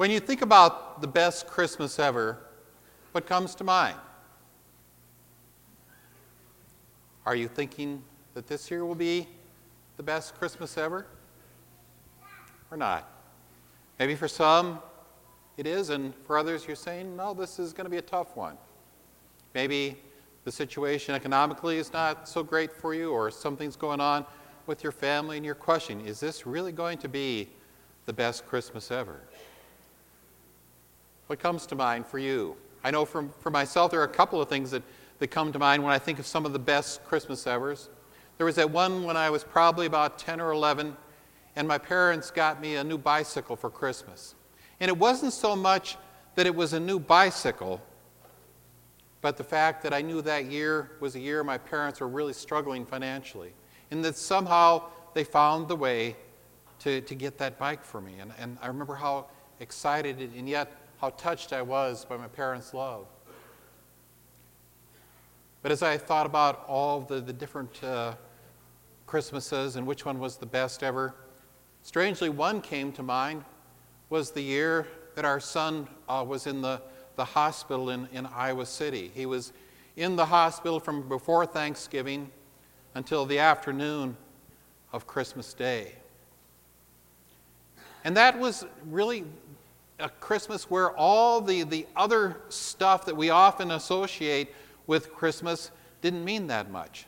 When you think about the best Christmas ever, what comes to mind? Are you thinking that this year will be the best Christmas ever? Or not? Maybe for some it is, and for others you're saying, no, this is going to be a tough one. Maybe the situation economically is not so great for you, or something's going on with your family, and you're questioning, is this really going to be the best Christmas ever? What comes to mind for you? I know from, for myself, there are a couple of things that, that come to mind when I think of some of the best Christmas evers. There was that one when I was probably about 10 or 11, and my parents got me a new bicycle for Christmas. And it wasn't so much that it was a new bicycle, but the fact that I knew that year was a year my parents were really struggling financially, and that somehow they found the way to, to get that bike for me. And, and I remember how excited and yet how touched I was by my parents' love. But as I thought about all the, the different uh, Christmases and which one was the best ever, strangely, one came to mind was the year that our son uh, was in the, the hospital in, in Iowa City. He was in the hospital from before Thanksgiving until the afternoon of Christmas Day. And that was really a Christmas where all the, the other stuff that we often associate with Christmas didn't mean that much.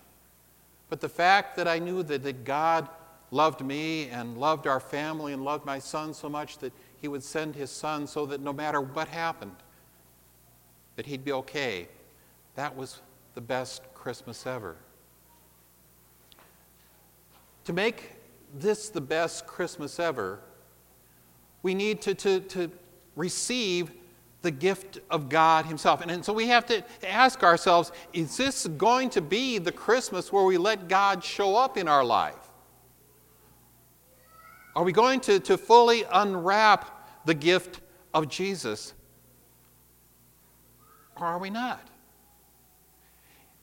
But the fact that I knew that, that God loved me and loved our family and loved my son so much that he would send his son so that no matter what happened, that he'd be okay. That was the best Christmas ever. To make this the best Christmas ever, we need to, to, to receive the gift of God Himself. And, and so we have to ask ourselves is this going to be the Christmas where we let God show up in our life? Are we going to, to fully unwrap the gift of Jesus? Or are we not?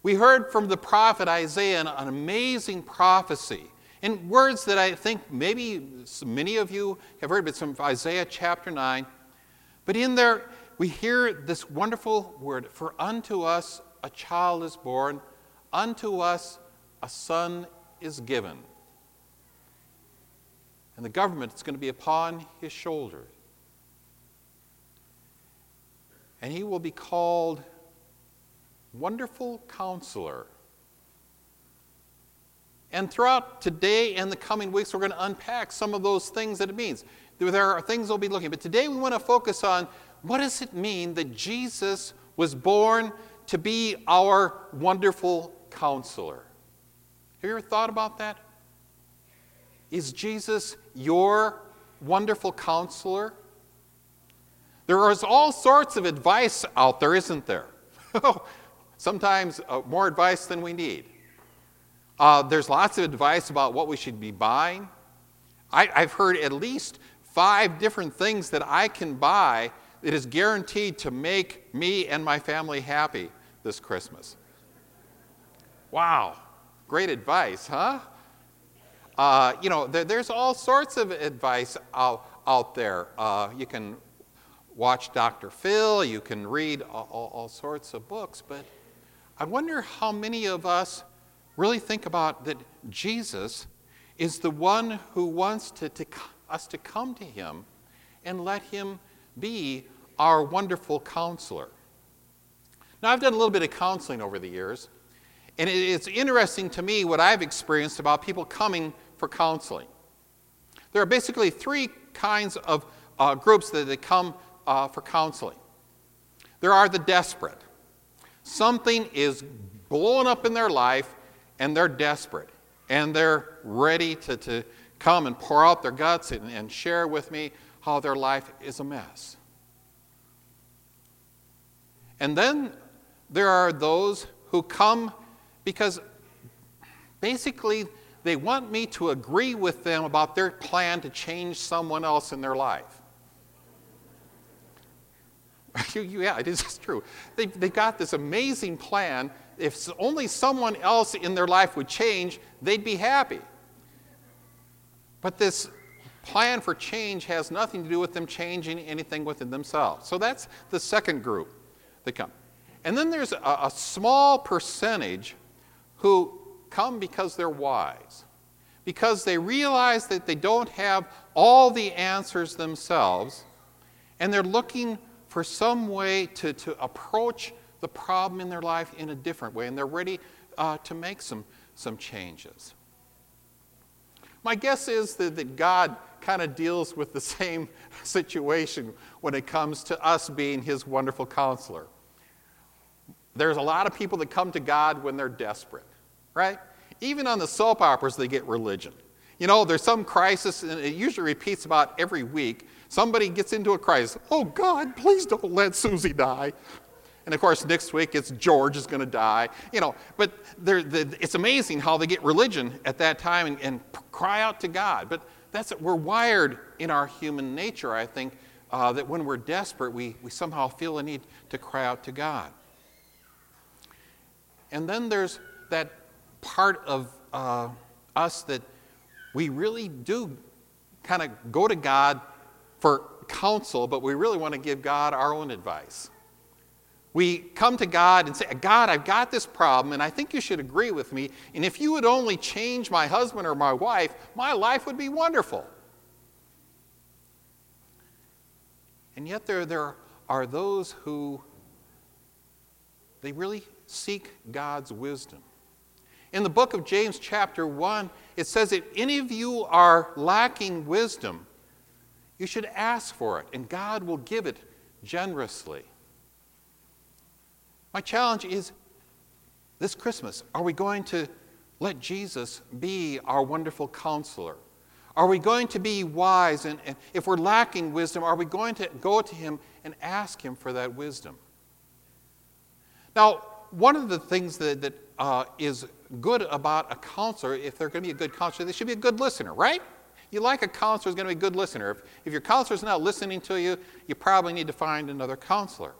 We heard from the prophet Isaiah an amazing prophecy in words that I think maybe many of you have heard, but from Isaiah chapter 9. But in there, we hear this wonderful word For unto us a child is born, unto us a son is given and the government is going to be upon his shoulders. And he will be called Wonderful Counselor. And throughout today and the coming weeks, we're going to unpack some of those things that it means. There are things we'll be looking at. But today we want to focus on what does it mean that Jesus was born to be our wonderful counselor? Have you ever thought about that? Is Jesus your wonderful counselor? There is all sorts of advice out there, isn't there? Sometimes uh, more advice than we need. Uh, there's lots of advice about what we should be buying. I, I've heard at least five different things that I can buy that is guaranteed to make me and my family happy this Christmas. Wow, great advice, huh? Uh, you know, there, there's all sorts of advice out, out there. Uh, you can watch Dr. Phil, you can read all, all, sorts of books, but I wonder how many of us really think about that Jesus is the one who wants to, to, us to come to him and let him be our wonderful counselor. Now, I've done a little bit of counseling over the years, and it's interesting to me what I've experienced about people coming for counseling. There are basically three kinds of uh, groups that, that come uh, for counseling. There are the desperate. Something is blowing up in their life, and they're desperate. And they're ready to, to come and pour out their guts and, and share with me how their life is a mess. And then there are those who come because basically they want me to agree with them about their plan to change someone else in their life. yeah, it is true. They, they got this amazing plan. If only someone else in their life would change, they'd be happy. But this plan for change has nothing to do with them changing anything within themselves. So that's the second group that come. And then there's a, a small percentage who come because they're wise, because they realize that they don't have all the answers themselves, and they're looking for some way to, to approach the problem in their life in a different way, and they're ready uh, to make some, some changes. My guess is that, that God kind of deals with the same situation when it comes to us being His wonderful counselor. There's a lot of people that come to God when they're desperate, right? Even on the soap operas, they get religion. You know, there's some crisis, and it usually repeats about every week. Somebody gets into a crisis. Oh, God, please don't let Susie die. And of course, next week it's George is going to die. You know, but it's amazing how they get religion at that time and, and cry out to God. But that's we're wired in our human nature, I think, uh, that when we're desperate, we, we somehow feel a need to cry out to God. And then there's that part of uh, us that we really do kind of go to God for counsel, but we really want to give God our own advice. We come to God and say, God, I've got this problem, and I think you should agree with me. And if you would only change my husband or my wife, my life would be wonderful. And yet, there, there are those who they really seek God's wisdom. In the book of James, chapter 1, it says, If any of you are lacking wisdom, you should ask for it, and God will give it generously. My challenge is this Christmas are we going to let Jesus be our wonderful counselor? Are we going to be wise? And, and, if we're lacking wisdom, are we going to go to Him and ask Him for that wisdom? Now, one of the things that, that uh, is good about a counselor, if they're going to be a good counselor, they should be a good listener, right? You like a counselor who's going to be a good listener. If, if your counselor's not listening to you, you probably need to find another counselor.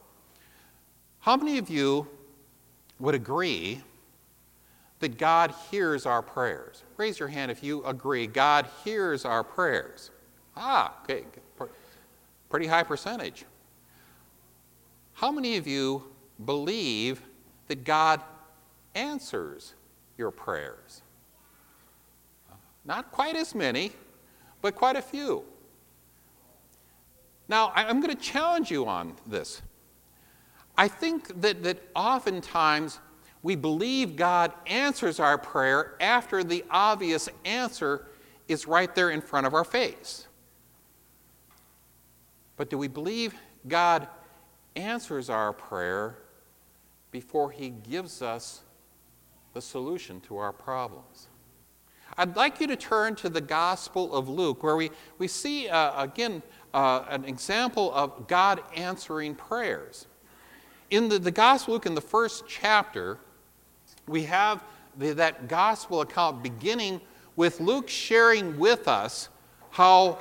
How many of you would agree that God hears our prayers? Raise your hand if you agree God hears our prayers. Ah, okay, pretty high percentage. How many of you believe that God answers your prayers? Not quite as many, but quite a few. Now, I'm going to challenge you on this. I think that, that oftentimes we believe God answers our prayer after the obvious answer is right there in front of our face. But do we believe God answers our prayer before He gives us the solution to our problems? I'd like you to turn to the Gospel of Luke, where we, we see, uh, again, uh, an example of God answering prayers in the, the Gospel Luke, in the first chapter, we have the, that gospel account beginning with Luke sharing with us how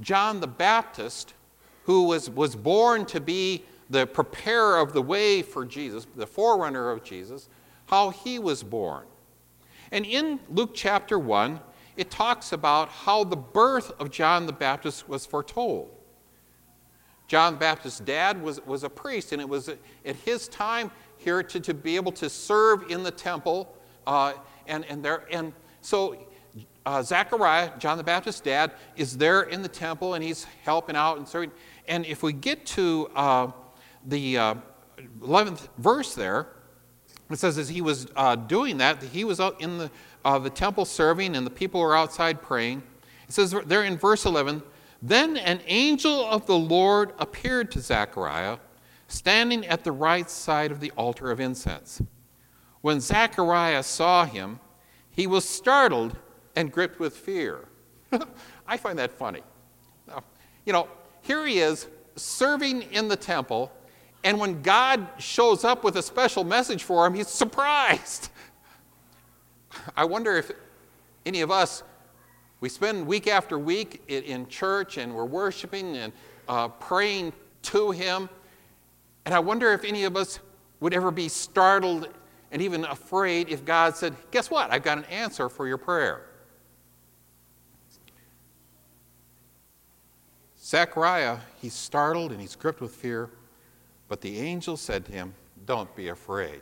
John the Baptist, who was, was born to be the preparer of the way for Jesus, the forerunner of Jesus, how he was born. And in Luke chapter 1, it talks about how the birth of John the Baptist was foretold. John the Baptist's dad was, was a priest, and it was at his time here to, to be able to serve in the temple. Uh, and, and, there, and so uh, Zechariah, John the Baptist's dad, is there in the temple and he's helping out and serving. And if we get to uh, the 11th uh, verse there, it says as he was uh, doing that, he was out in the, uh, the temple serving and the people were outside praying. It says there in verse 11, then an angel of the Lord appeared to Zechariah, standing at the right side of the altar of incense. When Zechariah saw him, he was startled and gripped with fear. I find that funny. You know, here he is serving in the temple, and when God shows up with a special message for him, he's surprised. I wonder if any of us we spend week after week in church and we're worshiping and uh, praying to Him. And I wonder if any of us would ever be startled and even afraid if God said, Guess what? I've got an answer for your prayer. Zechariah, he's startled and he's gripped with fear, but the angel said to him, Don't be afraid.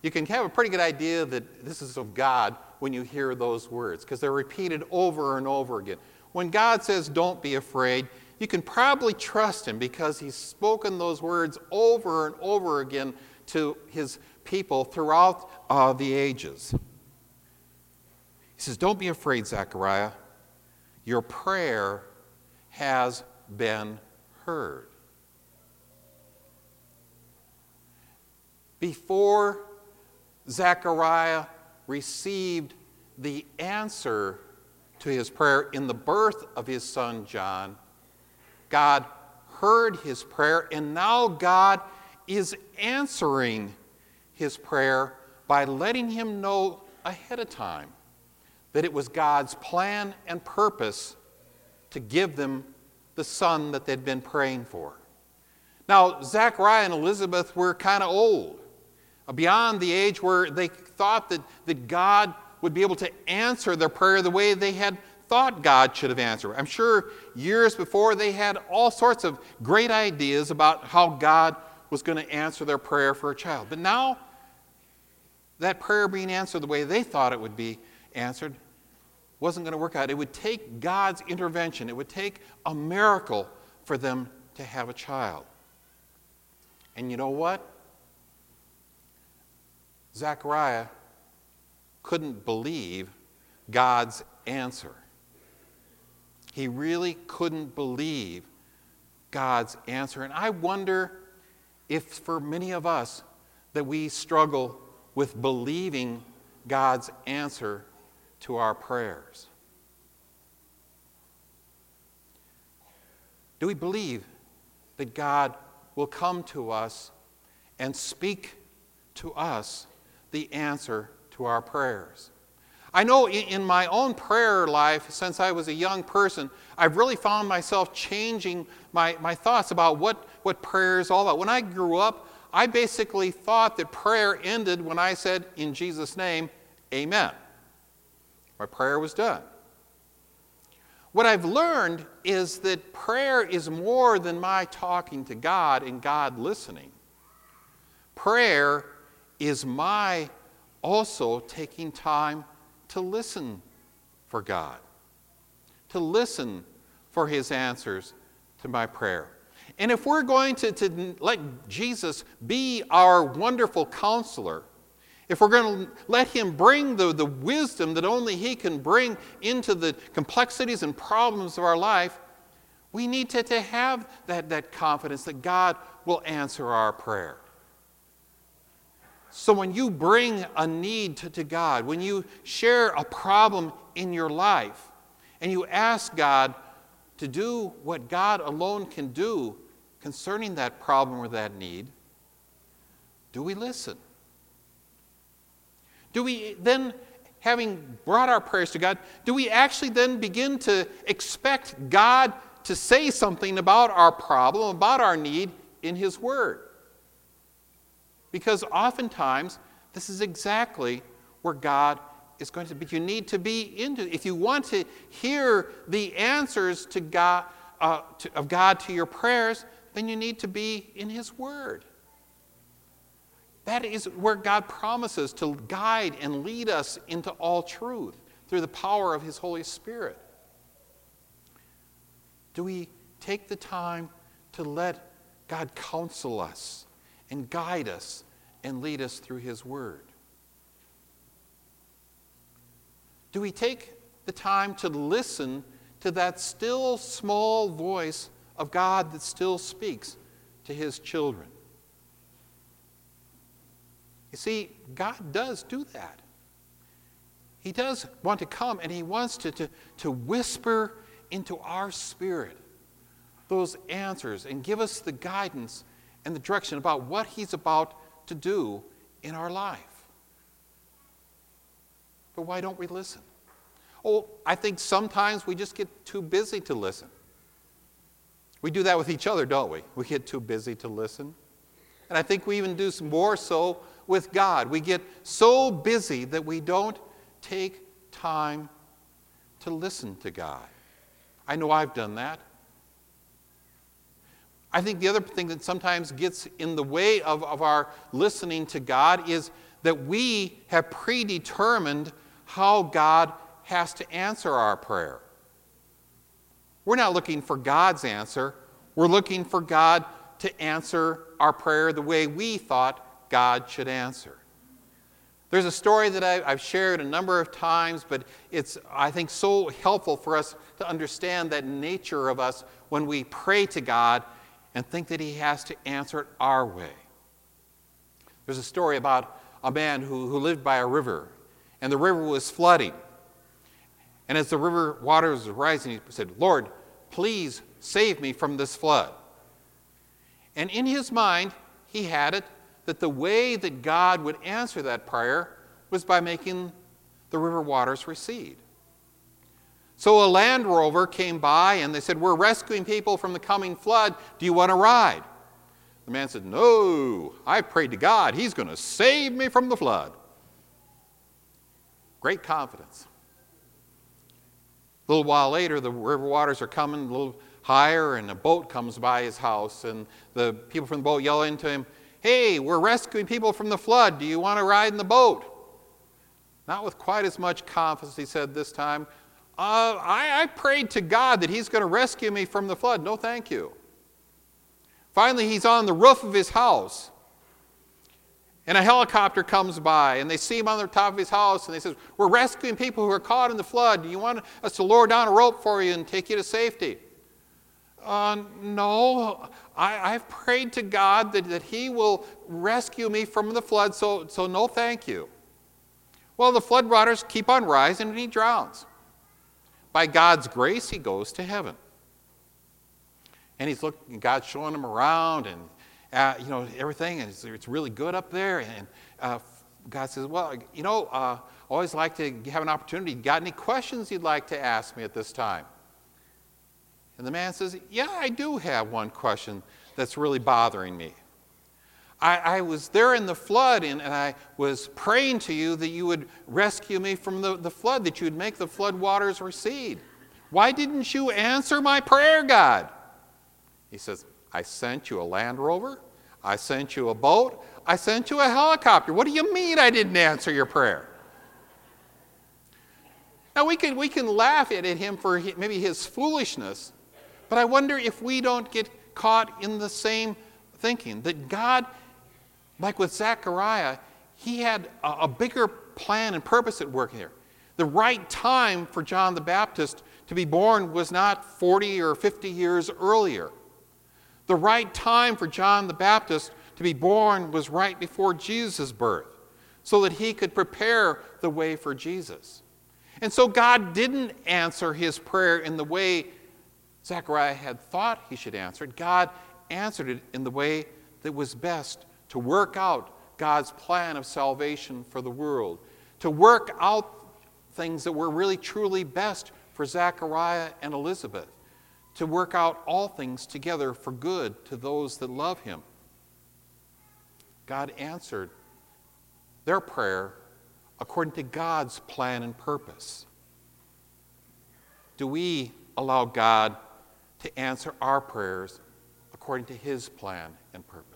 You can have a pretty good idea that this is of God when you hear those words, because they're repeated over and over again. When God says, Don't be afraid, you can probably trust him because he's spoken those words over and over again to his people throughout uh, the ages. He says, Don't be afraid, Zechariah. Your prayer has been heard. Before Zechariah received the answer to his prayer in the birth of his son John, God heard his prayer, and now God is answering his prayer by letting him know ahead of time that it was God's plan and purpose to give them the son that they'd been praying for. Now, Zachariah and Elizabeth were kind of old, beyond the age where they thought that, that God would be able to answer their prayer the way they had thought God should have answered. I'm sure years before they had all sorts of great ideas about how God was going to answer their prayer for a child. But now, that prayer being answered the way they thought it would be answered wasn't going to work out. It would take God's intervention, it would take a miracle for them to have a child. And you know what? Zechariah couldn't believe God's answer. He really couldn't believe God's answer. And I wonder if for many of us that we struggle with believing God's answer to our prayers. Do we believe that God will come to us and speak to us the answer to our prayers? I know in my own prayer life, since I was a young person, I've really found myself changing my, my thoughts about what, what prayer is all about. When I grew up, I basically thought that prayer ended when I said, in Jesus' name, Amen. My prayer was done. What I've learned is that prayer is more than my talking to God and God listening. Prayer is my also taking time to listen for God, to listen for His answers to my prayer. And if we're going to, to let Jesus be our wonderful counselor, if we're going to let Him bring the, the wisdom that only He can bring into the complexities and problems of our life, we need to, to have that, that confidence that God will answer our prayer. So when you bring a need to, to God, when you share a problem in your life, and you ask God to do what God alone can do concerning that problem or that need, do we listen? Do we then, having brought our prayers to God, do we actually then begin to expect God to say something about our problem, about our need in His Word? Because oftentimes, this is exactly where God is going to be. You need to be into, if you want to hear the answers to God, uh, to, of God to your prayers, then you need to be in His Word. That is where God promises to guide and lead us into all truth through the power of His Holy Spirit. Do we take the time to let God counsel us and guide us and lead us through His Word? Do we take the time to listen to that still small voice of God that still speaks to His children? You see, God does do that. He does want to come and He wants to, to, to whisper into our spirit those answers and give us the guidance and the direction about what He's about to do in our life. But why don't we listen? Oh, I think sometimes we just get too busy to listen. We do that with each other, don't we? We get too busy to listen. And I think we even do more so with God. We get so busy that we don't take time to listen to God. I know I've done that. I think the other thing that sometimes gets in the way of, of our listening to God is that we have predetermined how God has to answer our prayer. We're not looking for God's answer, we're looking for God to answer our prayer the way we thought God should answer. There's a story that I've shared a number of times, but it's, I think, so helpful for us to understand that nature of us when we pray to God and think that He has to answer it our way. There's a story about a man who, who lived by a river, and the river was flooding. And as the river waters were rising, he said, Lord, please save me from this flood. And in his mind, he had it that the way that God would answer that prayer was by making the river waters recede. So a Land Rover came by and they said, We're rescuing people from the coming flood. Do you want to ride? The man said, No, I prayed to God. He's going to save me from the flood. Great confidence. A little while later, the river waters are coming a little higher, and a boat comes by his house, and the people from the boat yell into him, Hey, we're rescuing people from the flood. Do you want to ride in the boat? Not with quite as much confidence, he said this time. Uh, I, I prayed to God that He's going to rescue me from the flood. No, thank you. Finally, he's on the roof of his house. And a helicopter comes by, and they see him on the top of his house, and they say, We're rescuing people who are caught in the flood. Do you want us to lower down a rope for you and take you to safety? Uh, no, I, have prayed to God that, that He will rescue me from the flood, so, so no thank you. Well, the flood waters keep on rising, and he drowns. By God's grace, he goes to heaven. And he's looking, God's showing him around, and uh, you know, everything, and it's, it's, really good up there. And uh, God says, Well, you know, uh, always like to have an opportunity. Got any questions you'd like to ask me at this time? And the man says, Yeah, I do have one question that's really bothering me. I, I was there in the flood, and, and, I was praying to you that you would rescue me from the, the flood, that you would make the flood waters recede. Why didn't you answer my prayer, God? He says, I sent you a Land Rover. I sent you a boat. I sent you a helicopter. What do you mean I didn't answer your prayer? Now, we can, we can laugh at him for maybe his foolishness, but I wonder if we don't get caught in the same thinking that God, like with Zechariah, he had a, a bigger plan and purpose at work here. The right time for John the Baptist to be born was not 40 or 50 years earlier. The right time for John the Baptist to be born was right before Jesus' birth, so that he could prepare the way for Jesus. And so God didn't answer his prayer in the way Zechariah had thought he should answer it. God answered it in the way that was best to work out God's plan of salvation for the world, to work out things that were really truly best for Zechariah and Elizabeth to work out all things together for good to those that love him. God answered their prayer according to God's plan and purpose. Do we allow God to answer our prayers according to his plan and purpose?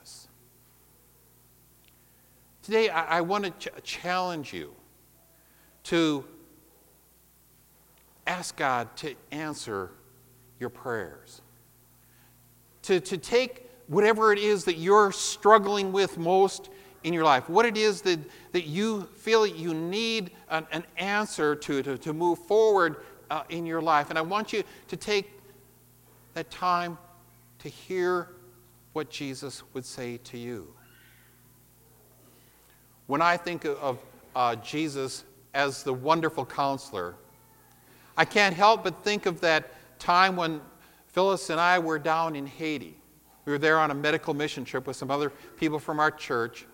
Today, I, I want to ch- challenge you to ask God to answer your prayers. To, to take whatever it is that you're struggling with most in your life, what it is that, that you feel you need an, an answer to, to, to move forward uh, in your life. And I want you to take that time to hear what Jesus would say to you. When I think of uh, Jesus as the wonderful counselor, I can't help but think of that time when Phyllis and I were down in Haiti. We were there on a medical mission trip with some other people from our church.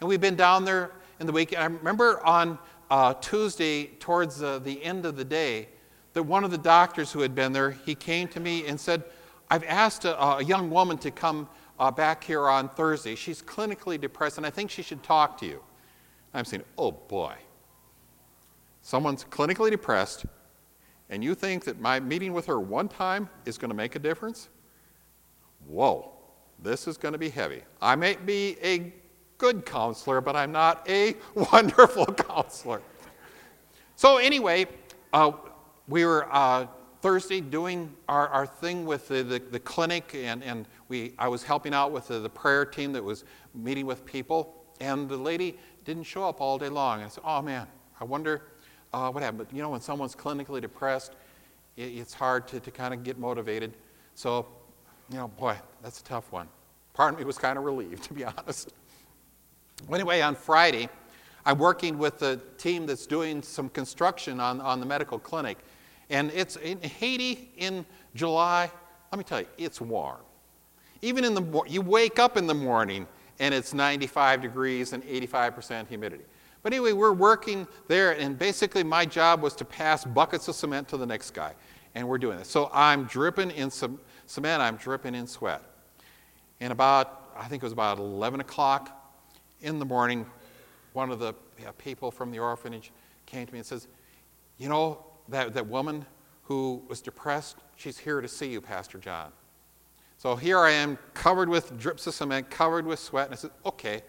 And we've been down there in the week. I remember on uh, Tuesday, towards the end of the day, that one of the doctors who had been there, he came to me and said, I've asked a, a young woman to come uh, back here on Thursday. She's clinically depressed, and I think she should talk to you. I'm saying, oh boy. Someone's clinically depressed, and you think that my meeting with her one time is going to make a difference? Whoa. this is going to be heavy. I may be a good counselor, but I'm not a wonderful counselor. So, anyway, uh, we were uh, Thursday doing our, our thing with the, the, the, clinic, and, and we, I was helping out with the, the prayer team that was meeting with people, and the lady didn't show up all day long. And I said, Oh man, I wonder uh, what happened. But you know, when someone's clinically depressed, it, it's hard to, to kind of get motivated. So, you know, boy, that's a tough one. Part of me was kind of relieved, to be honest. Anyway, on Friday, I'm working with the team that's doing some construction on, on the medical clinic. And it's in Haiti in July. Let me tell you, it's warm. Even in the you wake up in the morning and it's 95 degrees and 85% humidity. But anyway, we're working there, and basically my job was to pass buckets of cement to the next guy, and we're doing this. So I'm dripping in some cement, I'm dripping in sweat. And about, I think it was about 11 o'clock in the morning, one of the people from the orphanage came to me and says, You know, that, that woman who was depressed, she's here to see you, Pastor John. So here I am, covered with drips of cement, covered with sweat, and I said, Okay.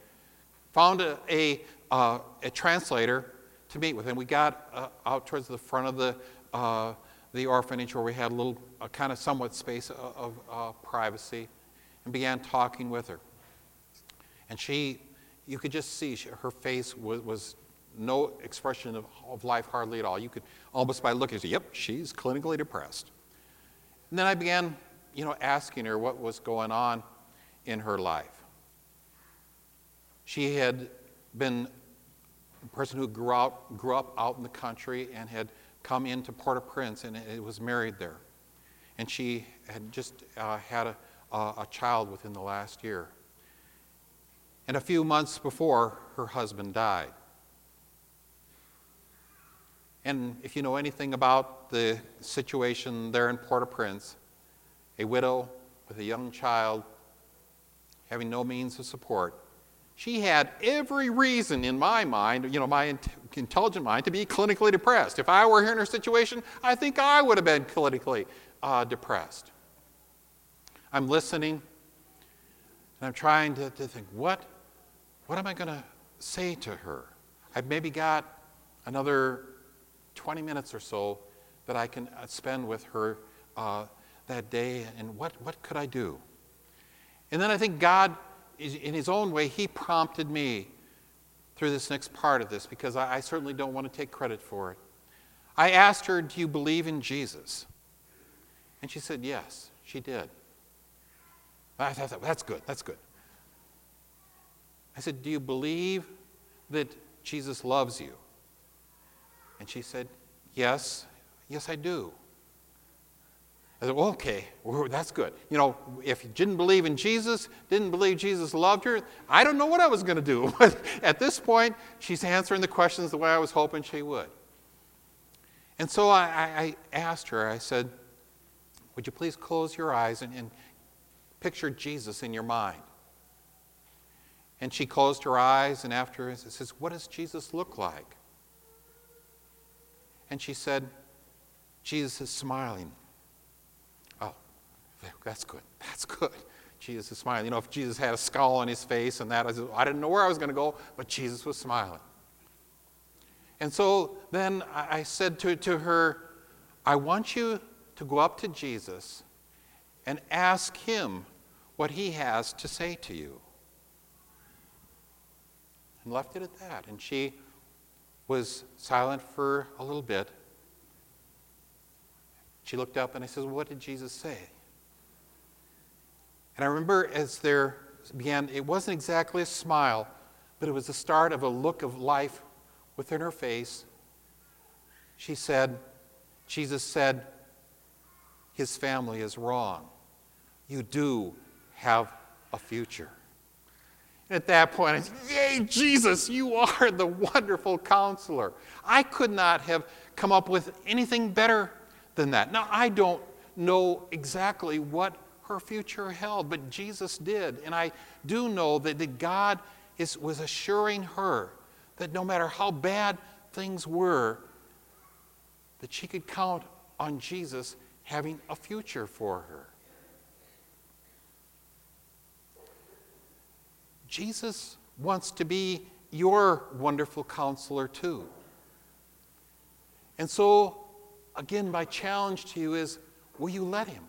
Found a, a, uh, a translator to meet with, and we got uh, out towards the front of the, uh, the orphanage where we had a little kind of somewhat space of, of uh, privacy and began talking with her. And she you could just see she, her face was, was no expression of, of, life hardly at all. You could almost by looking say, yep, she's clinically depressed. And then I began, you know, asking her what was going on in her life. She had been a person who grew, out, grew up out in the country and had come into Port-au-Prince and it was married there. And she had just uh, had a, a child within the last year and a few months before, her husband died. And if you know anything about the situation there in Port au Prince, a widow with a young child having no means of support, she had every reason in my mind, you know, my intelligent mind, to be clinically depressed. If I were here in her situation, I think I would have been clinically uh, depressed. I'm listening and I'm trying to, to think, what what am I going to say to her? I've maybe got another 20 minutes or so that I can uh, spend with her uh, that day, and what, what could I do? And then I think God, in His own way, He prompted me through this next part of this because I, I certainly don't want to take credit for it. I asked her, Do you believe in Jesus? And she said, Yes, she did. I thought, That's good, that's good. I said, Do you believe that Jesus loves you? And she said, Yes, yes, I do. I said, well, okay, well, that's good. You know, if you didn't believe in Jesus, didn't believe Jesus loved her, I don't know what I was going to do. At this point, she's answering the questions the way I was hoping she would. And so I, I asked her, I said, Would you please close your eyes and, and picture Jesus in your mind? And she closed her eyes, and after it says, What does Jesus look like? And she said, Jesus is smiling. That's good. That's good. Jesus is smiling. You know, if Jesus had a skull on his face and that, I, said, I didn't know where I was going to go, but Jesus was smiling. And so then I said to, to her, I want you to go up to Jesus and ask him what he has to say to you and left it at that. And she was silent for a little bit. She looked up and I said, What did Jesus say? And I remember as there began, it wasn't exactly a smile, but it was the start of a look of life within her face. She said, Jesus said, His family is wrong. You do have a future. And At that point, I said, Yay, Jesus, you are the wonderful counselor. I could not have come up with anything better than that. Now, I don't know exactly what her future held, but Jesus did. And I do know that, that God is, was assuring her that no matter how bad things were, that she could count on Jesus having a future for her. Jesus wants to be your wonderful counselor too. And so, again, my challenge to you is will you let him?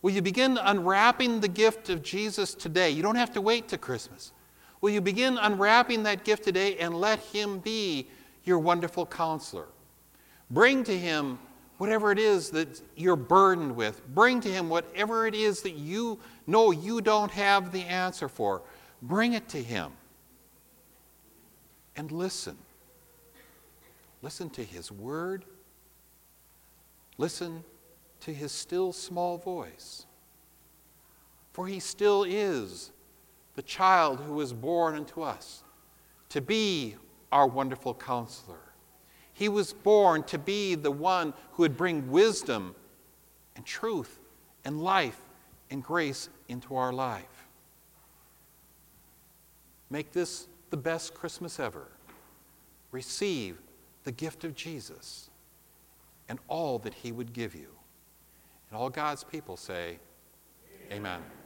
Will you begin unwrapping the gift of Jesus today? You don't have to wait to Christmas. Will you begin unwrapping that gift today and let him be your wonderful counselor? Bring to him whatever it is that you're burdened with. Bring to him whatever it is that you know you don't have the answer for. Bring it to him. And listen. Listen to his word. Listen to his still small voice. For he still is the child who was born unto us to be our wonderful counselor. He was born to be the one who would bring wisdom and truth and life and grace into our life. Make this the best Christmas ever. Receive the gift of Jesus and all that he would give you. And all God's people say, Amen. Amen.